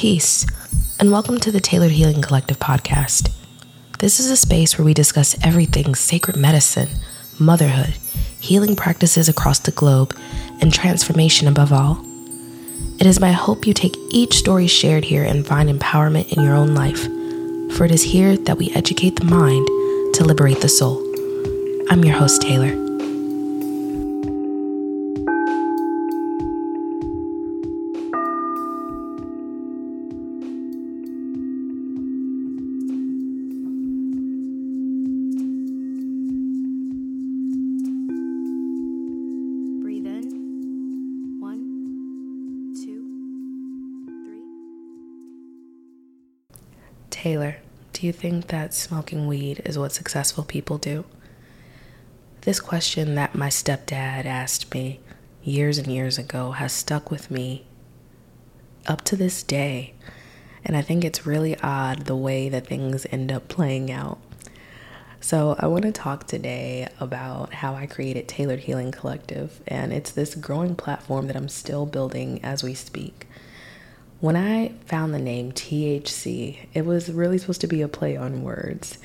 Peace, and welcome to the Tailored Healing Collective podcast. This is a space where we discuss everything sacred medicine, motherhood, healing practices across the globe, and transformation above all. It is my hope you take each story shared here and find empowerment in your own life, for it is here that we educate the mind to liberate the soul. I'm your host, Taylor. Taylor, do you think that smoking weed is what successful people do? This question that my stepdad asked me years and years ago has stuck with me up to this day. And I think it's really odd the way that things end up playing out. So, I want to talk today about how I created Tailored Healing Collective, and it's this growing platform that I'm still building as we speak. When I found the name THC, it was really supposed to be a play on words.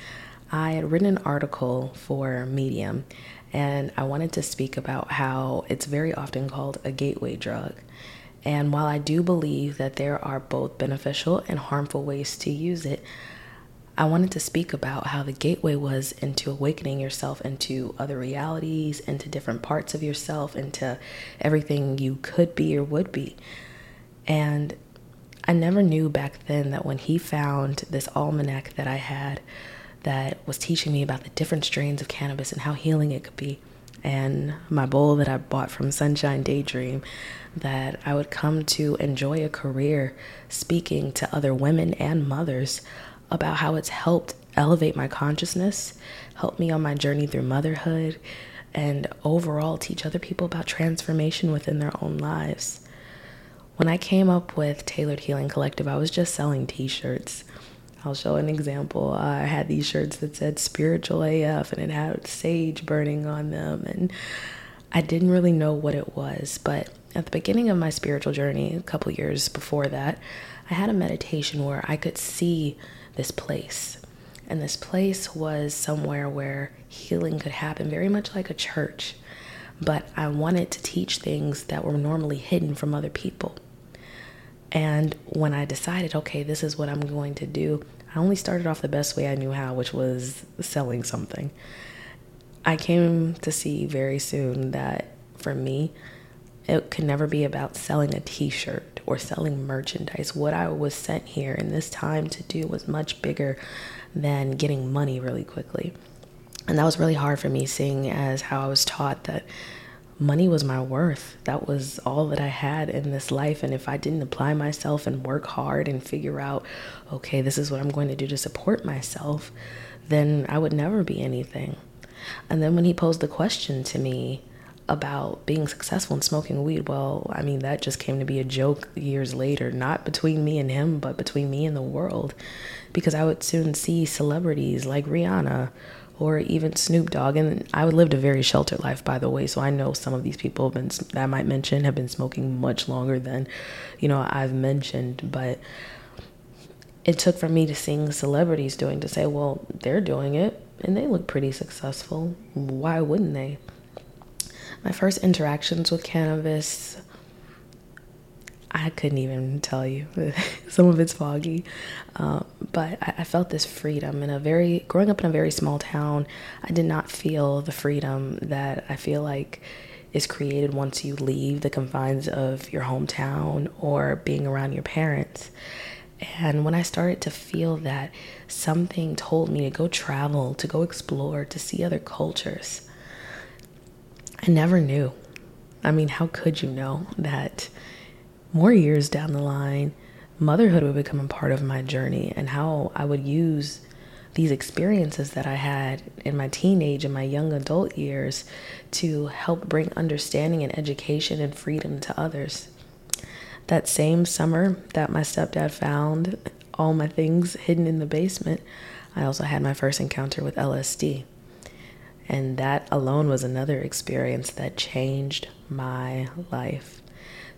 I had written an article for Medium and I wanted to speak about how it's very often called a gateway drug. And while I do believe that there are both beneficial and harmful ways to use it, I wanted to speak about how the gateway was into awakening yourself into other realities, into different parts of yourself, into everything you could be or would be. And I never knew back then that when he found this almanac that I had that was teaching me about the different strains of cannabis and how healing it could be, and my bowl that I bought from Sunshine Daydream, that I would come to enjoy a career speaking to other women and mothers about how it's helped elevate my consciousness, help me on my journey through motherhood, and overall teach other people about transformation within their own lives. When I came up with Tailored Healing Collective, I was just selling t shirts. I'll show an example. I had these shirts that said spiritual AF and it had sage burning on them. And I didn't really know what it was. But at the beginning of my spiritual journey, a couple years before that, I had a meditation where I could see this place. And this place was somewhere where healing could happen, very much like a church. But I wanted to teach things that were normally hidden from other people. And when I decided, okay, this is what I'm going to do, I only started off the best way I knew how, which was selling something. I came to see very soon that for me, it could never be about selling a t shirt or selling merchandise. What I was sent here in this time to do was much bigger than getting money really quickly. And that was really hard for me, seeing as how I was taught that money was my worth. That was all that I had in this life. And if I didn't apply myself and work hard and figure out, okay, this is what I'm going to do to support myself, then I would never be anything. And then when he posed the question to me about being successful in smoking weed, well, I mean, that just came to be a joke years later, not between me and him, but between me and the world. Because I would soon see celebrities like Rihanna or even Snoop Dogg. And I lived a very sheltered life, by the way. So I know some of these people have been, that I might mention have been smoking much longer than, you know, I've mentioned. But it took for me to seeing celebrities doing to say, well, they're doing it and they look pretty successful. Why wouldn't they? My first interactions with cannabis I couldn't even tell you. Some of it's foggy. Uh, but I, I, felt this freedom in a very, growing up in a very small town, I did not feel the freedom that I feel like is created once you leave the confines of your hometown or being around your parents. And when I started to feel that, something told me to go travel, to go explore, to see other cultures. I never knew. I mean, how could you know that? More years down the line, motherhood would become a part of my journey and how I would use these experiences that I had in my teenage and my young adult years to help bring understanding and education and freedom to others. That same summer that my stepdad found all my things hidden in the basement, I also had my first encounter with LSD. And that alone was another experience that changed my life.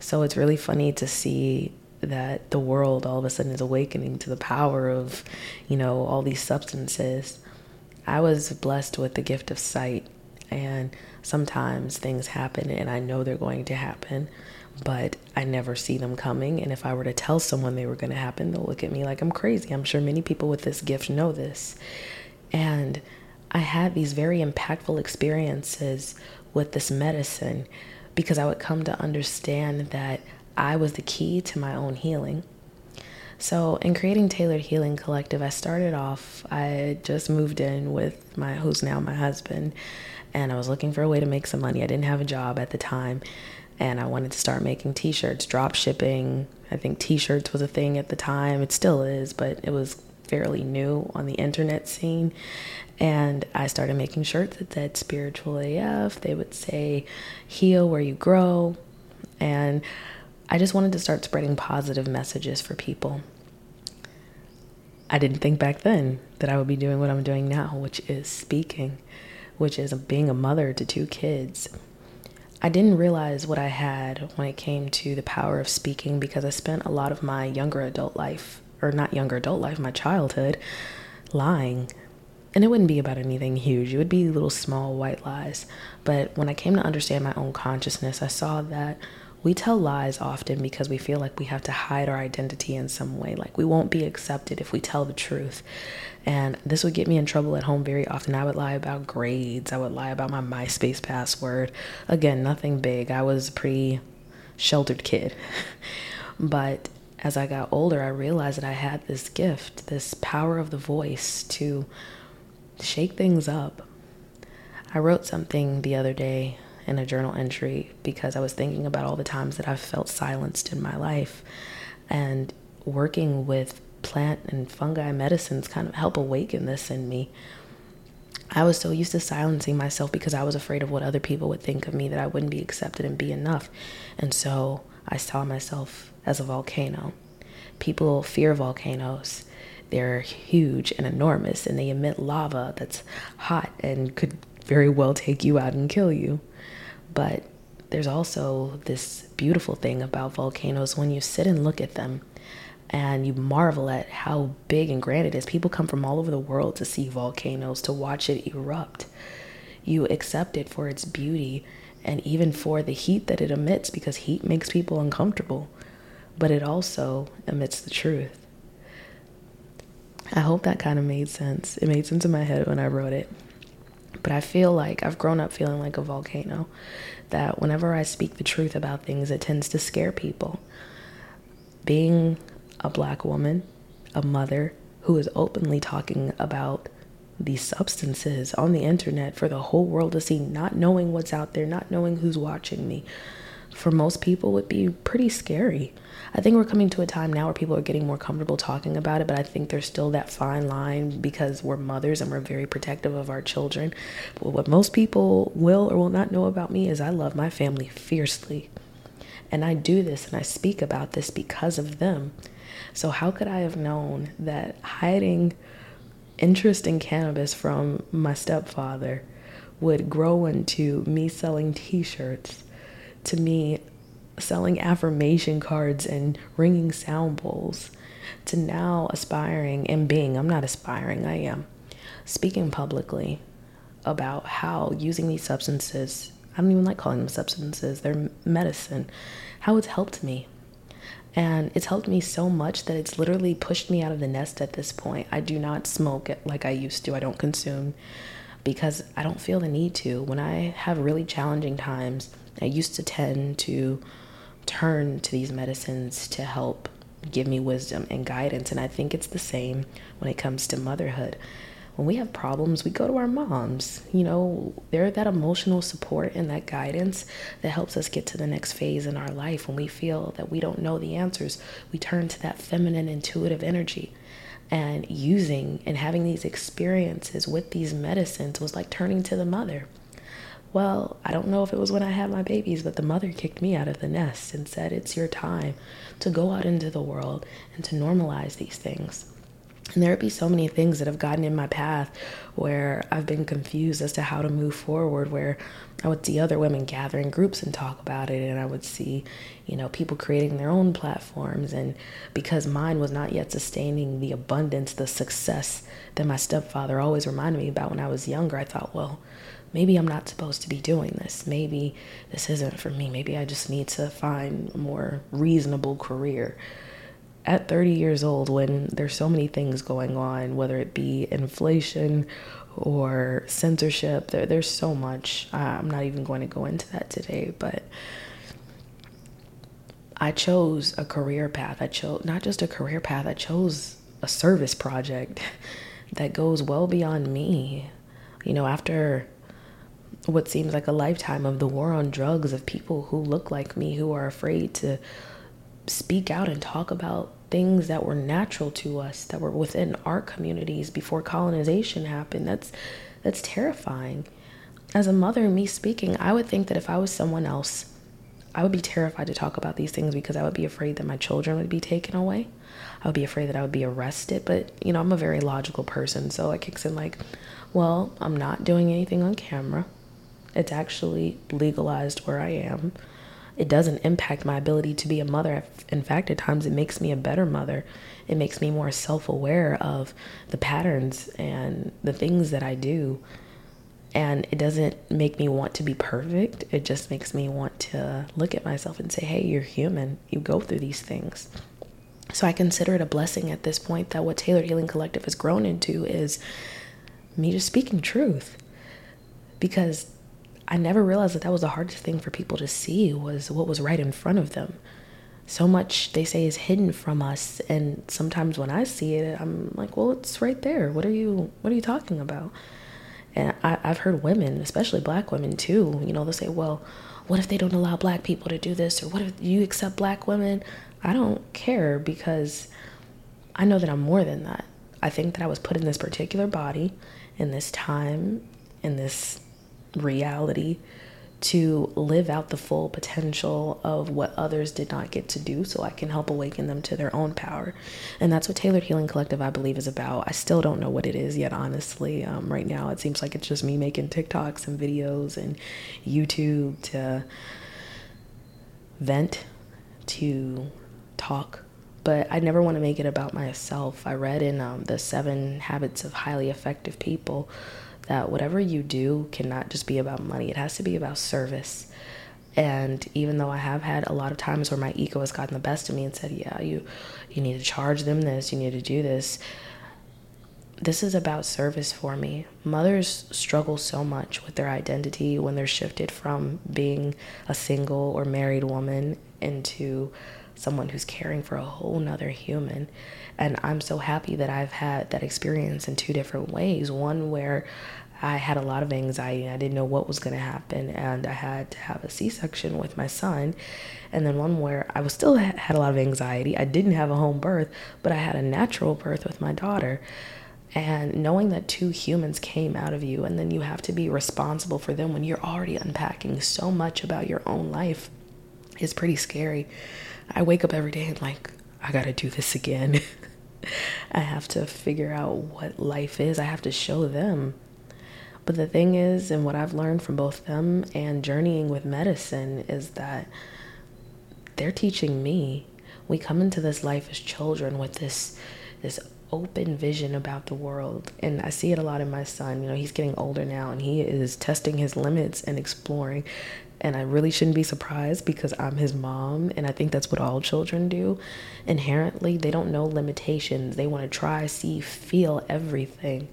So it's really funny to see that the world all of a sudden is awakening to the power of, you know, all these substances. I was blessed with the gift of sight, and sometimes things happen and I know they're going to happen, but I never see them coming. And if I were to tell someone they were going to happen, they'll look at me like I'm crazy. I'm sure many people with this gift know this. And I had these very impactful experiences with this medicine because I would come to understand that I was the key to my own healing. So, in creating Tailored Healing Collective, I started off, I just moved in with my who's now my husband, and I was looking for a way to make some money. I didn't have a job at the time, and I wanted to start making t shirts, drop shipping. I think t shirts was a thing at the time. It still is, but it was fairly new on the internet scene. And I started making shirts that said spiritual AF. They would say, heal where you grow. And I just wanted to start spreading positive messages for people. I didn't think back then that I would be doing what I'm doing now, which is speaking, which is being a mother to two kids. I didn't realize what I had when it came to the power of speaking because I spent a lot of my younger adult life, or not younger adult life, my childhood, lying and it wouldn't be about anything huge. It would be little small white lies. But when I came to understand my own consciousness, I saw that we tell lies often because we feel like we have to hide our identity in some way. Like we won't be accepted if we tell the truth. And this would get me in trouble at home very often. I would lie about grades, I would lie about my MySpace password. Again, nothing big. I was a pretty sheltered kid. but as I got older, I realized that I had this gift, this power of the voice to shake things up. I wrote something the other day in a journal entry because I was thinking about all the times that I've felt silenced in my life. And working with plant and fungi medicines kind of help awaken this in me. I was so used to silencing myself because I was afraid of what other people would think of me, that I wouldn't be accepted and be enough. And so I saw myself as a volcano. People fear volcanoes they're huge and enormous, and they emit lava that's hot and could very well take you out and kill you. But there's also this beautiful thing about volcanoes when you sit and look at them and you marvel at how big and grand it is. People come from all over the world to see volcanoes, to watch it erupt. You accept it for its beauty and even for the heat that it emits because heat makes people uncomfortable, but it also emits the truth. I hope that kind of made sense. It made sense in my head when I wrote it. But I feel like I've grown up feeling like a volcano, that whenever I speak the truth about things, it tends to scare people. Being a black woman, a mother who is openly talking about these substances on the internet for the whole world to see, not knowing what's out there, not knowing who's watching me, for most people would be pretty scary. I think we're coming to a time now where people are getting more comfortable talking about it, but I think there's still that fine line because we're mothers and we're very protective of our children. But what most people will or will not know about me is I love my family fiercely. And I do this and I speak about this because of them. So, how could I have known that hiding interest in cannabis from my stepfather would grow into me selling t shirts, to me selling affirmation cards and ringing sound bowls to now aspiring and being, I'm not aspiring, I am speaking publicly about how using these substances, I don't even like calling them substances, they're medicine, how it's helped me. And it's helped me so much that it's literally pushed me out of the nest at this point. I do not smoke like I used to, I don't consume because I don't feel the need to. When I have really challenging times, I used to tend to turn to these medicines to help give me wisdom and guidance. And I think it's the same when it comes to motherhood. When we have problems, we go to our moms. You know, they're that emotional support and that guidance that helps us get to the next phase in our life. When we feel that we don't know the answers, we turn to that feminine, intuitive energy. And using and having these experiences with these medicines was like turning to the mother. Well, I don't know if it was when I had my babies, but the mother kicked me out of the nest and said, It's your time to go out into the world and to normalize these things. And there would be so many things that have gotten in my path where I've been confused as to how to move forward, where I would see other women gather in groups and talk about it, and I would see, you know, people creating their own platforms. And because mine was not yet sustaining the abundance, the success that my stepfather always reminded me about when I was younger, I thought, well, maybe I'm not supposed to be doing this. Maybe this isn't for me. Maybe I just need to find a more reasonable career at 30 years old when there's so many things going on, whether it be inflation or censorship, there, there's so much. I'm not even going to go into that today, but I chose a career path. I chose not just a career path, I chose a service project that goes well beyond me. You know, after what seems like a lifetime of the war on drugs, of people who look like me, who are afraid to speak out and talk about things that were natural to us that were within our communities before colonization happened that's that's terrifying. As a mother me speaking i would think that if i was someone else i would be terrified to talk about these things because i would be afraid that my children would be taken away. I would be afraid that i would be arrested but you know i'm a very logical person so it kicks in like well i'm not doing anything on camera. It's actually legalized where i am it doesn't impact my ability to be a mother. In fact, at times it makes me a better mother. It makes me more self aware of the patterns and the things that I do. And it doesn't make me want to be perfect. It just makes me want to look at myself and say, hey, you're human. You go through these things. So I consider it a blessing at this point that what Tailored Healing Collective has grown into is me just speaking truth. Because I never realized that that was the hardest thing for people to see was what was right in front of them. So much they say is hidden from us, and sometimes when I see it, I'm like, "Well, it's right there. What are you? What are you talking about?" And I, I've heard women, especially black women too. You know, they'll say, "Well, what if they don't allow black people to do this, or what if you accept black women?" I don't care because I know that I'm more than that. I think that I was put in this particular body, in this time, in this reality to live out the full potential of what others did not get to do so I can help awaken them to their own power. And that's what Tailored Healing Collective, I believe, is about. I still don't know what it is yet, honestly. Um, right now, it seems like it's just me making TikToks and videos and YouTube to vent, to talk. But I never want to make it about myself. I read in um, The Seven Habits of Highly Effective People that whatever you do cannot just be about money, it has to be about service. And even though I have had a lot of times where my ego has gotten the best of me and said, "Yeah, you you need to charge them this, you need to do this." This is about service for me. Mothers struggle so much with their identity when they're shifted from being a single or married woman into someone who's caring for a whole nother human. And I'm so happy that I've had that experience in two different ways. One where I had a lot of anxiety. I didn't know what was going to happen, and I had to have a C-section with my son. And then one where I was still had a lot of anxiety. I didn't have a home birth, but I had a natural birth with my daughter. And knowing that two humans came out of you, and then you have to be responsible for them when you're already unpacking so much about your own life is pretty scary. I wake up every day and like, I gotta do this again. I have to figure out what life is. I have to show them but the thing is, and what I've learned from both them and journeying with medicine is that they're teaching me. We come into this life as children with this this open vision about the world. And I see it a lot in my son. You know, he's getting older now and he is testing his limits and exploring. And I really shouldn't be surprised because I'm his mom. And I think that's what all children do. Inherently, they don't know limitations. They want to try, see, feel everything.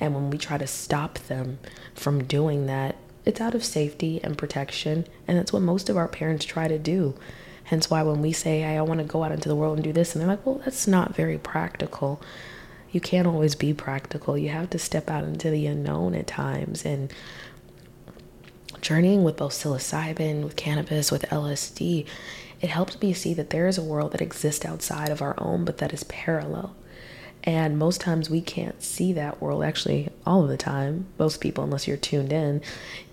And when we try to stop them from doing that, it's out of safety and protection. And that's what most of our parents try to do. Hence why when we say, hey, I want to go out into the world and do this, and they're like, well, that's not very practical. You can't always be practical. You have to step out into the unknown at times. And journeying with both psilocybin, with cannabis, with LSD, it helps me see that there is a world that exists outside of our own, but that is parallel. And most times we can't see that world, actually, all of the time, most people, unless you're tuned in,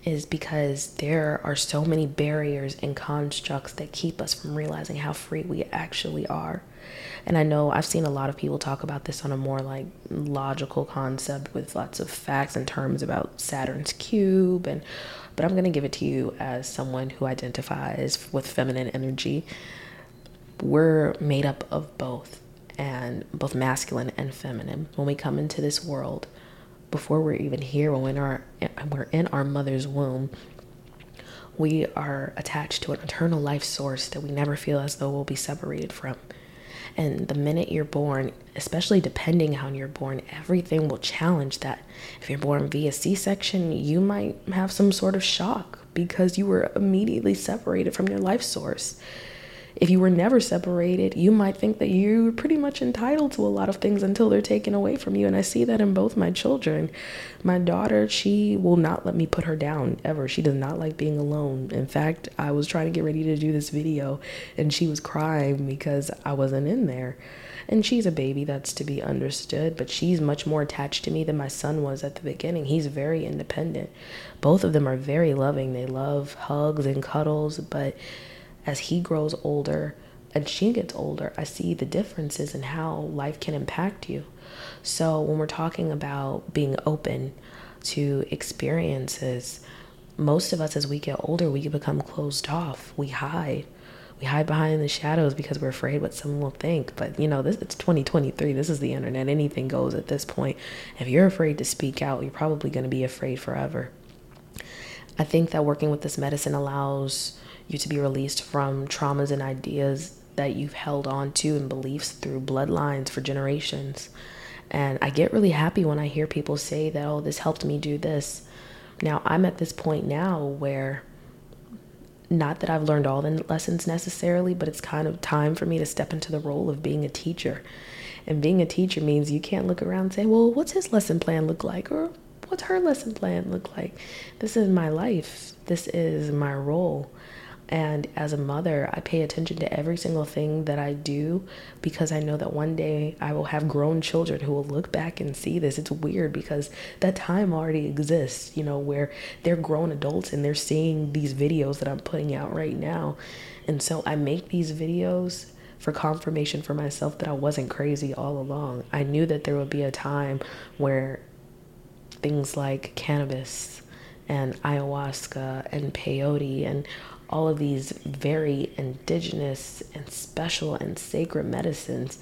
is because there are so many barriers and constructs that keep us from realizing how free we actually are. And I know I've seen a lot of people talk about this on a more like logical concept with lots of facts and terms about Saturn's cube and but I'm going to give it to you as someone who identifies with feminine energy. We're made up of both and both masculine and feminine. When we come into this world, before we're even here, when we're in our, we're in our mother's womb, we are attached to an eternal life source that we never feel as though we'll be separated from. And the minute you're born, especially depending on you're born, everything will challenge that. If you're born via C section, you might have some sort of shock because you were immediately separated from your life source if you were never separated, you might think that you're pretty much entitled to a lot of things until they're taken away from you. And I see that in both my children. My daughter, she will not let me put her down ever. She does not like being alone. In fact, I was trying to get ready to do this video and she was crying because I wasn't in there. And she's a baby, that's to be understood, but she's much more attached to me than my son was at the beginning. He's very independent. Both of them are very loving. They love hugs and cuddles, but as he grows older and she gets older, I see the differences in how life can impact you. So, when we're talking about being open to experiences, most of us, as we get older, we become closed off. We hide. We hide behind the shadows because we're afraid what someone will think. But you know, this it's 2023. This is the internet. Anything goes at this point. If you're afraid to speak out, you're probably going to be afraid forever. I think that working with this medicine allows you to be released from traumas and ideas that you've held on to and beliefs through bloodlines for generations. And I get really happy when I hear people say that, oh, this helped me do this. Now, I'm at this point now where not that I've learned all the lessons necessarily, but it's kind of time for me to step into the role of being a teacher. And being a teacher means you can't look around and say, well, what's his lesson plan look like? Or what's her lesson plan look like? This is my life. This is my role. And as a mother, I pay attention to every single thing that I do because I know that one day I will have grown children who will look back and see this. It's weird because that time already exists, you know, where they're grown adults and they're seeing these videos that I'm putting out right now. And so I make these videos for confirmation for myself that I wasn't crazy all along. I knew that there would be a time where things like cannabis and ayahuasca and peyote and all of these very indigenous and special and sacred medicines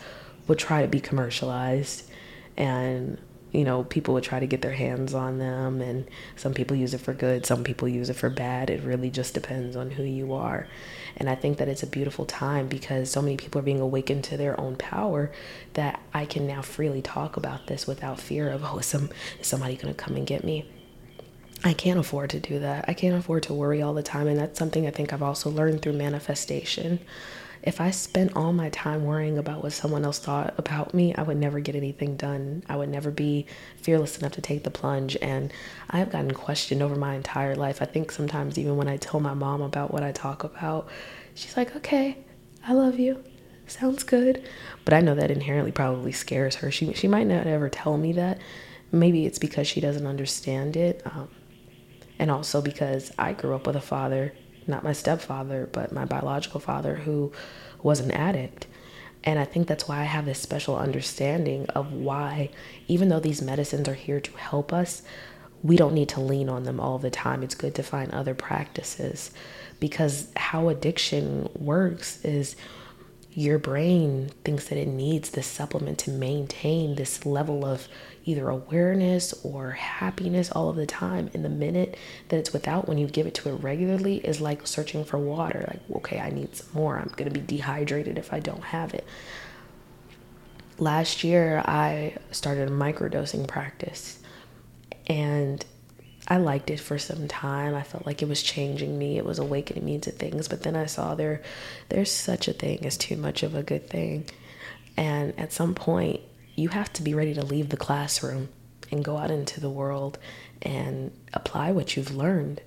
would try to be commercialized. And you know people would try to get their hands on them. And some people use it for good some people use it for bad. It really just depends on who you are. And i think that it's a beautiful time because so many people are being awakened to their own power that i can now freely talk about this without fear of oh is, some, is somebody going to come and get me I can't afford to do that. I can't afford to worry all the time. And that's something I think I've also learned through manifestation. If I spent all my time worrying about what someone else thought about me, I would never get anything done. I would never be fearless enough to take the plunge. And I have gotten questioned over my entire life. I think sometimes, even when I tell my mom about what I talk about, she's like, okay, I love you. Sounds good. But I know that inherently probably scares her. She, she might not ever tell me that. Maybe it's because she doesn't understand it. Um, and also because I grew up with a father, not my stepfather, but my biological father, who was an addict. And I think that's why I have this special understanding of why, even though these medicines are here to help us, we don't need to lean on them all the time. It's good to find other practices because how addiction works is your brain thinks that it needs this supplement to maintain this level of either awareness or happiness all of the time. In the minute that it's without, when you give it to it regularly, is like searching for water. Like, okay, I need some more. I'm going to be dehydrated if I don't have it. Last year, I started a microdosing practice and I liked it for some time. I felt like it was changing me. It was awakening me to things. But then I saw there there's such a thing as too much of a good thing. And at some point, you have to be ready to leave the classroom and go out into the world and apply what you've learned.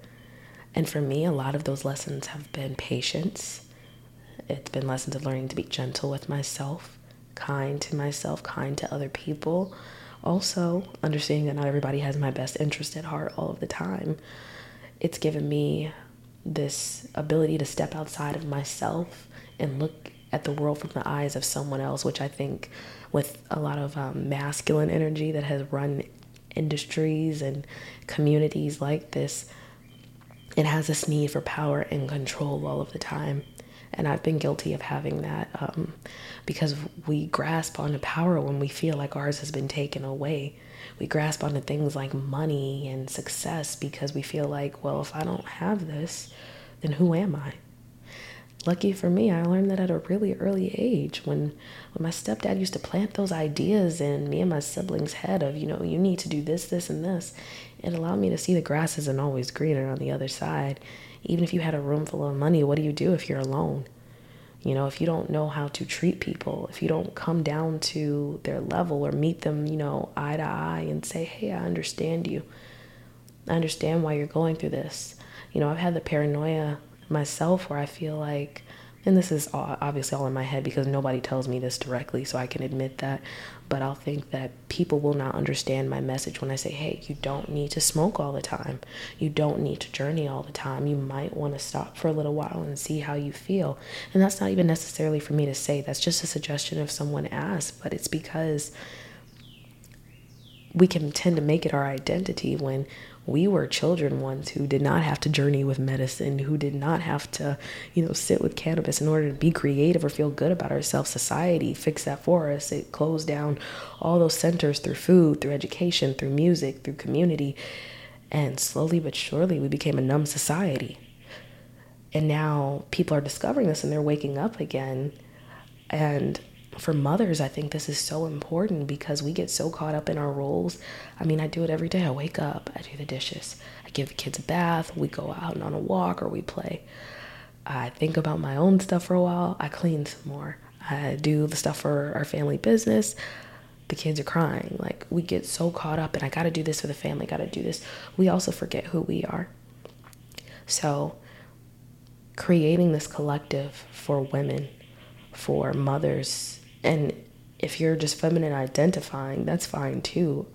And for me, a lot of those lessons have been patience. It's been lessons of learning to be gentle with myself, kind to myself, kind to other people. Also, understanding that not everybody has my best interest at heart all of the time. It's given me this ability to step outside of myself and look at the world from the eyes of someone else, which I think with a lot of um, masculine energy that has run industries and communities like this, it has this need for power and control all of the time. And I've been guilty of having that um, because we grasp onto power when we feel like ours has been taken away. We grasp onto things like money and success because we feel like, well, if I don't have this, then who am I? Lucky for me, I learned that at a really early age when when my stepdad used to plant those ideas in me and my siblings' head of, you know, you need to do this, this, and this. It allowed me to see the grass isn't always greener on the other side. Even if you had a room full of money, what do you do if you're alone? You know, if you don't know how to treat people, if you don't come down to their level or meet them, you know, eye to eye and say, hey, I understand you. I understand why you're going through this. You know, I've had the paranoia myself where I feel like and this is obviously all in my head because nobody tells me this directly, so I can admit that. But I'll think that people will not understand my message when I say, hey, you don't need to smoke all the time. You don't need to journey all the time. You might want to stop for a little while and see how you feel. And that's not even necessarily for me to say, that's just a suggestion if someone asks, but it's because we can tend to make it our identity when we were children once who did not have to journey with medicine, who did not have to, you know, sit with cannabis in order to be creative or feel good about ourselves. Society fixed that for us. It closed down all those centers through food, through education, through music, through community. And slowly but surely, we became a numb society. And now people are discovering this and they're waking up again. And for mothers, I think this is so important because we get so caught up in our roles. I mean, I do it every day. I wake up, I do the dishes, I give the kids a bath, we go out and on a walk or we play. I think about my own stuff for a while, I clean some more. I do the stuff for our family business. The kids are crying. Like, we get so caught up, and I gotta do this for the family, gotta do this. We also forget who we are. So, creating this collective for women, for mothers, and if you're just feminine identifying, that's fine too.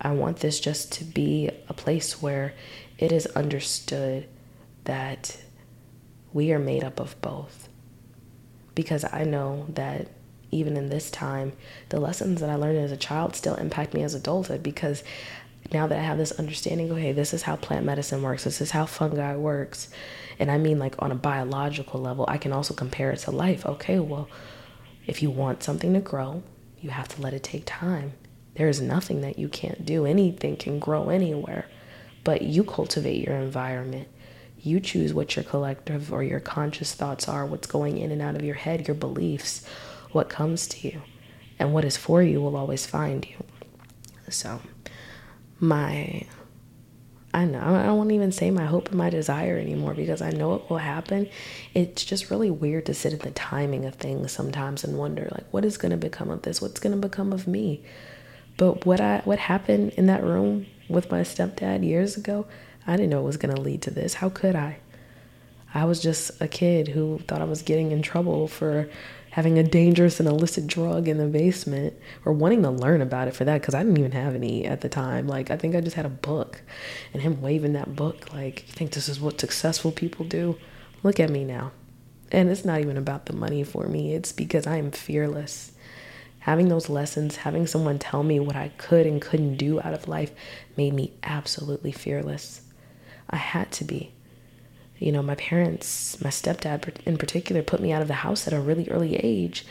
I want this just to be a place where it is understood that we are made up of both. Because I know that even in this time, the lessons that I learned as a child still impact me as adulthood because now that I have this understanding, okay, this is how plant medicine works, this is how fungi works. And I mean, like on a biological level, I can also compare it to life. Okay, well, if you want something to grow, you have to let it take time. There is nothing that you can't do. Anything can grow anywhere, but you cultivate your environment. You choose what your collective or your conscious thoughts are, what's going in and out of your head, your beliefs, what comes to you. And what is for you will always find you. So, my I know I don't want to even say my hope and my desire anymore because I know it will happen. It's just really weird to sit in the timing of things sometimes and wonder like what is going to become of this? What's going to become of me? But what I what happened in that room with my stepdad years ago, I didn't know it was going to lead to this. How could I? I was just a kid who thought I was getting in trouble for having a dangerous and illicit drug in the basement or wanting to learn about it for that because I didn't even have any at the time. Like, I think I just had a book and him waving that book, like, you think this is what successful people do? Look at me now. And it's not even about the money for me, it's because I am fearless. Having those lessons, having someone tell me what I could and couldn't do out of life made me absolutely fearless. I had to be you know, my parents, my stepdad in particular, put me out of the house at a really early age.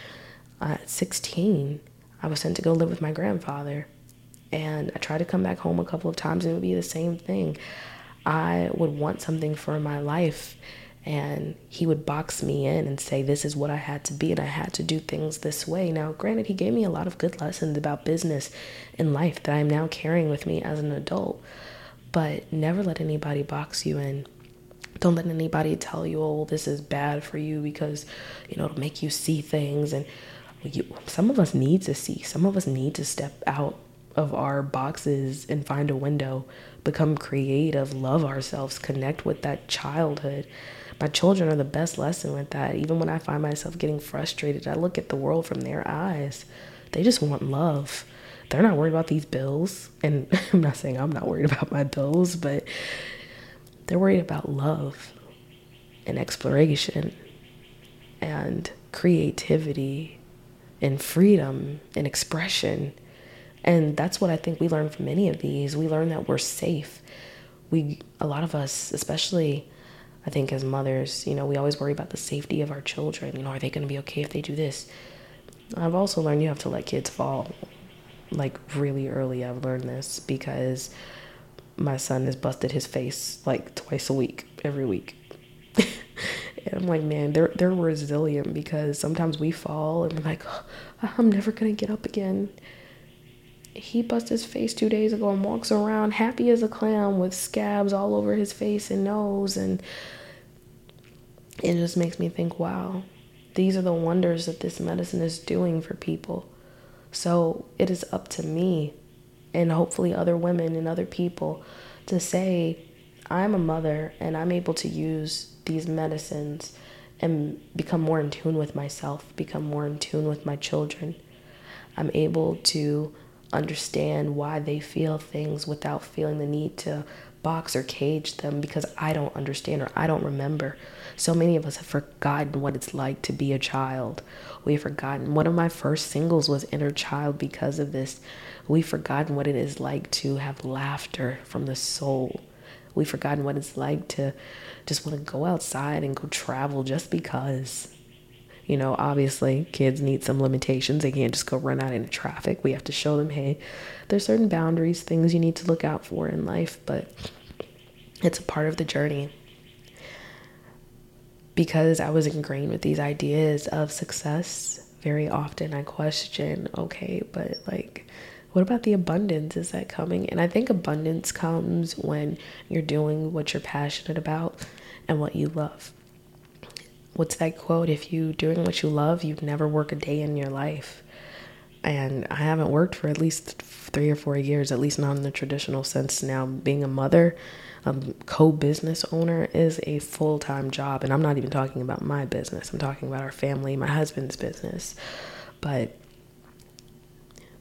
Uh, at 16, I was sent to go live with my grandfather. And I tried to come back home a couple of times and it would be the same thing. I would want something for my life and he would box me in and say this is what I had to be and I had to do things this way. Now, granted, he gave me a lot of good lessons about business and life that I am now carrying with me as an adult, but never let anybody box you in. Don't let anybody tell you, oh, this is bad for you because, you know, it'll make you see things. And you, some of us need to see, some of us need to step out of our boxes and find a window, become creative, love ourselves, connect with that childhood. My children are the best lesson with that. Even when I find myself getting frustrated, I look at the world from their eyes. They just want love. They're not worried about these bills. And I'm not saying I'm not worried about my bills, but they're worried about love and exploration and creativity and freedom and expression. And that's what I think we learn from many of these. We learn that we're safe. We, a lot of us, especially I think as mothers, you know, we always worry about the safety of our children. You know, are they going to be okay if they do this? I've also learned you have to let kids fall like really early. I've learned this because my son has busted his face like twice a week, every week. and I'm like, man, they're they're resilient because sometimes we fall and we're like, oh, I'm never gonna get up again. He busted his face two days ago and walks around happy as a clown with scabs all over his face and nose and it just makes me think, wow, these are the wonders that this medicine is doing for people. So it is up to me and hopefully other women and other people to say, I'm a mother and I'm able to use these medicines and become more in tune with myself, become more in tune with my children. I'm able to understand why they feel things without feeling the need to box or cage them because I don't understand or I don't remember. So many of us have forgotten what it's like to be a child. We've forgotten. One of my first singles was Inner Child because of this. We've forgotten what it is like to have laughter from the soul. We've forgotten what it's like to just want to go outside and go travel just because. You know, obviously, kids need some limitations. They can't just go run out into traffic. We have to show them, hey, there's certain boundaries, things you need to look out for in life, but it's a part of the journey. Because I was ingrained with these ideas of success, very often I question, okay, but like, what about the abundance? Is that coming? And I think abundance comes when you're doing what you're passionate about and what you love what's that quote? If you doing what you love, you'd never work a day in your life. And I haven't worked for at least three or four years, at least not in the traditional sense. Now, being a mother, a co business owner is a full time job. And I'm not even talking about my business, I'm talking about our family, my husband's business. But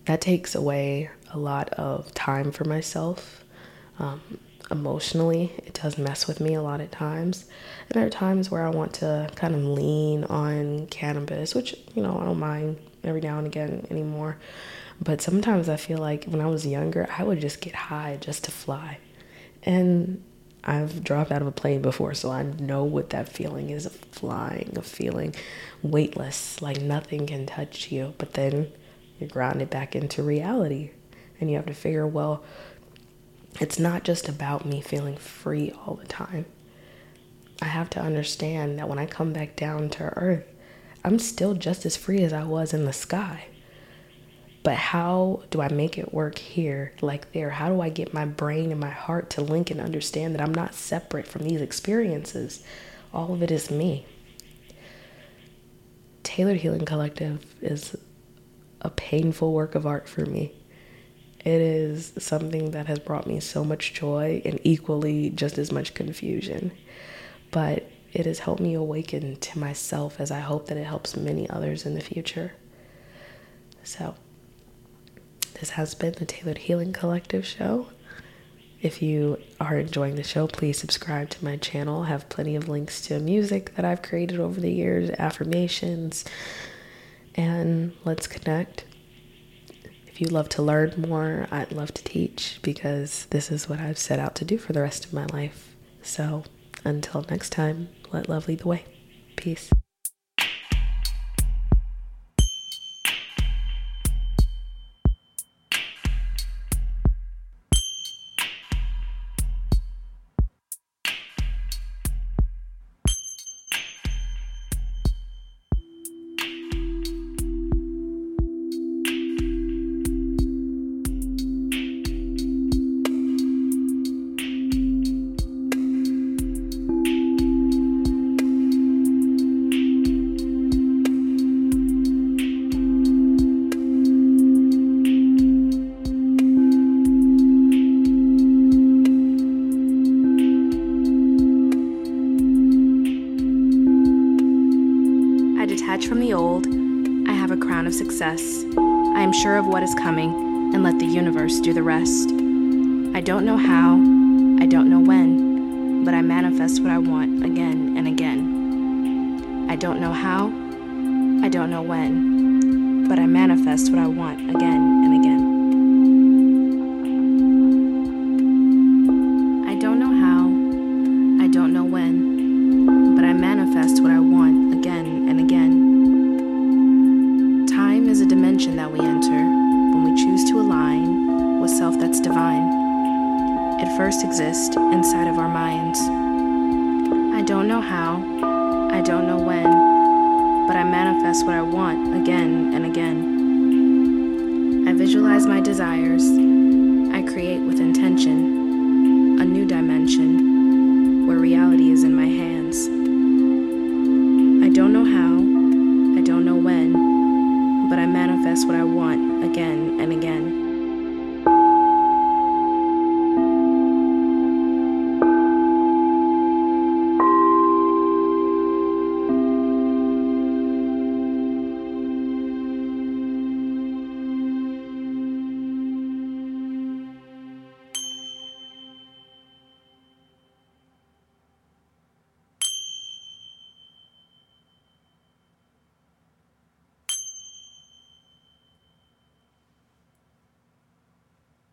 that takes away a lot of time for myself. Um, emotionally. It does mess with me a lot of times. And there are times where I want to kind of lean on cannabis, which, you know, I don't mind every now and again anymore. But sometimes I feel like when I was younger, I would just get high just to fly. And I've dropped out of a plane before, so I know what that feeling is of flying, of feeling weightless, like nothing can touch you. But then you're grounded back into reality. And you have to figure, well, it's not just about me feeling free all the time. I have to understand that when I come back down to earth, I'm still just as free as I was in the sky. But how do I make it work here, like there? How do I get my brain and my heart to link and understand that I'm not separate from these experiences? All of it is me. Tailored Healing Collective is a painful work of art for me. It is something that has brought me so much joy and equally just as much confusion. But it has helped me awaken to myself as I hope that it helps many others in the future. So, this has been the Tailored Healing Collective show. If you are enjoying the show, please subscribe to my channel. I have plenty of links to music that I've created over the years, affirmations, and let's connect If you love to learn more, I'd love to teach because this is what I've set out to do for the rest of my life. So until next time, let love lead the way. Peace. sure of what is coming and let the universe do the rest. I don't know how, I don't know when, but I manifest what I want again and again. I don't know how, I don't know when, but I manifest what I want again first exist inside of our minds. I don't know how, I don't know when, but I manifest what I want again and again. I visualize my desires, I create with intention.